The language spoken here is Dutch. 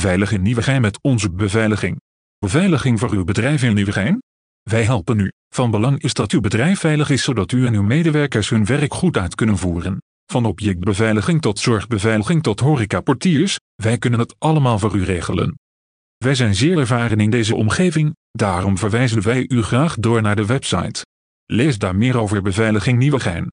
veilig in Nieuwegein met onze beveiliging. Beveiliging voor uw bedrijf in Nieuwegein? Wij helpen u. Van belang is dat uw bedrijf veilig is zodat u en uw medewerkers hun werk goed uit kunnen voeren. Van objectbeveiliging tot zorgbeveiliging tot horecaportiers, wij kunnen het allemaal voor u regelen. Wij zijn zeer ervaren in deze omgeving, daarom verwijzen wij u graag door naar de website. Lees daar meer over Beveiliging Nieuwegein.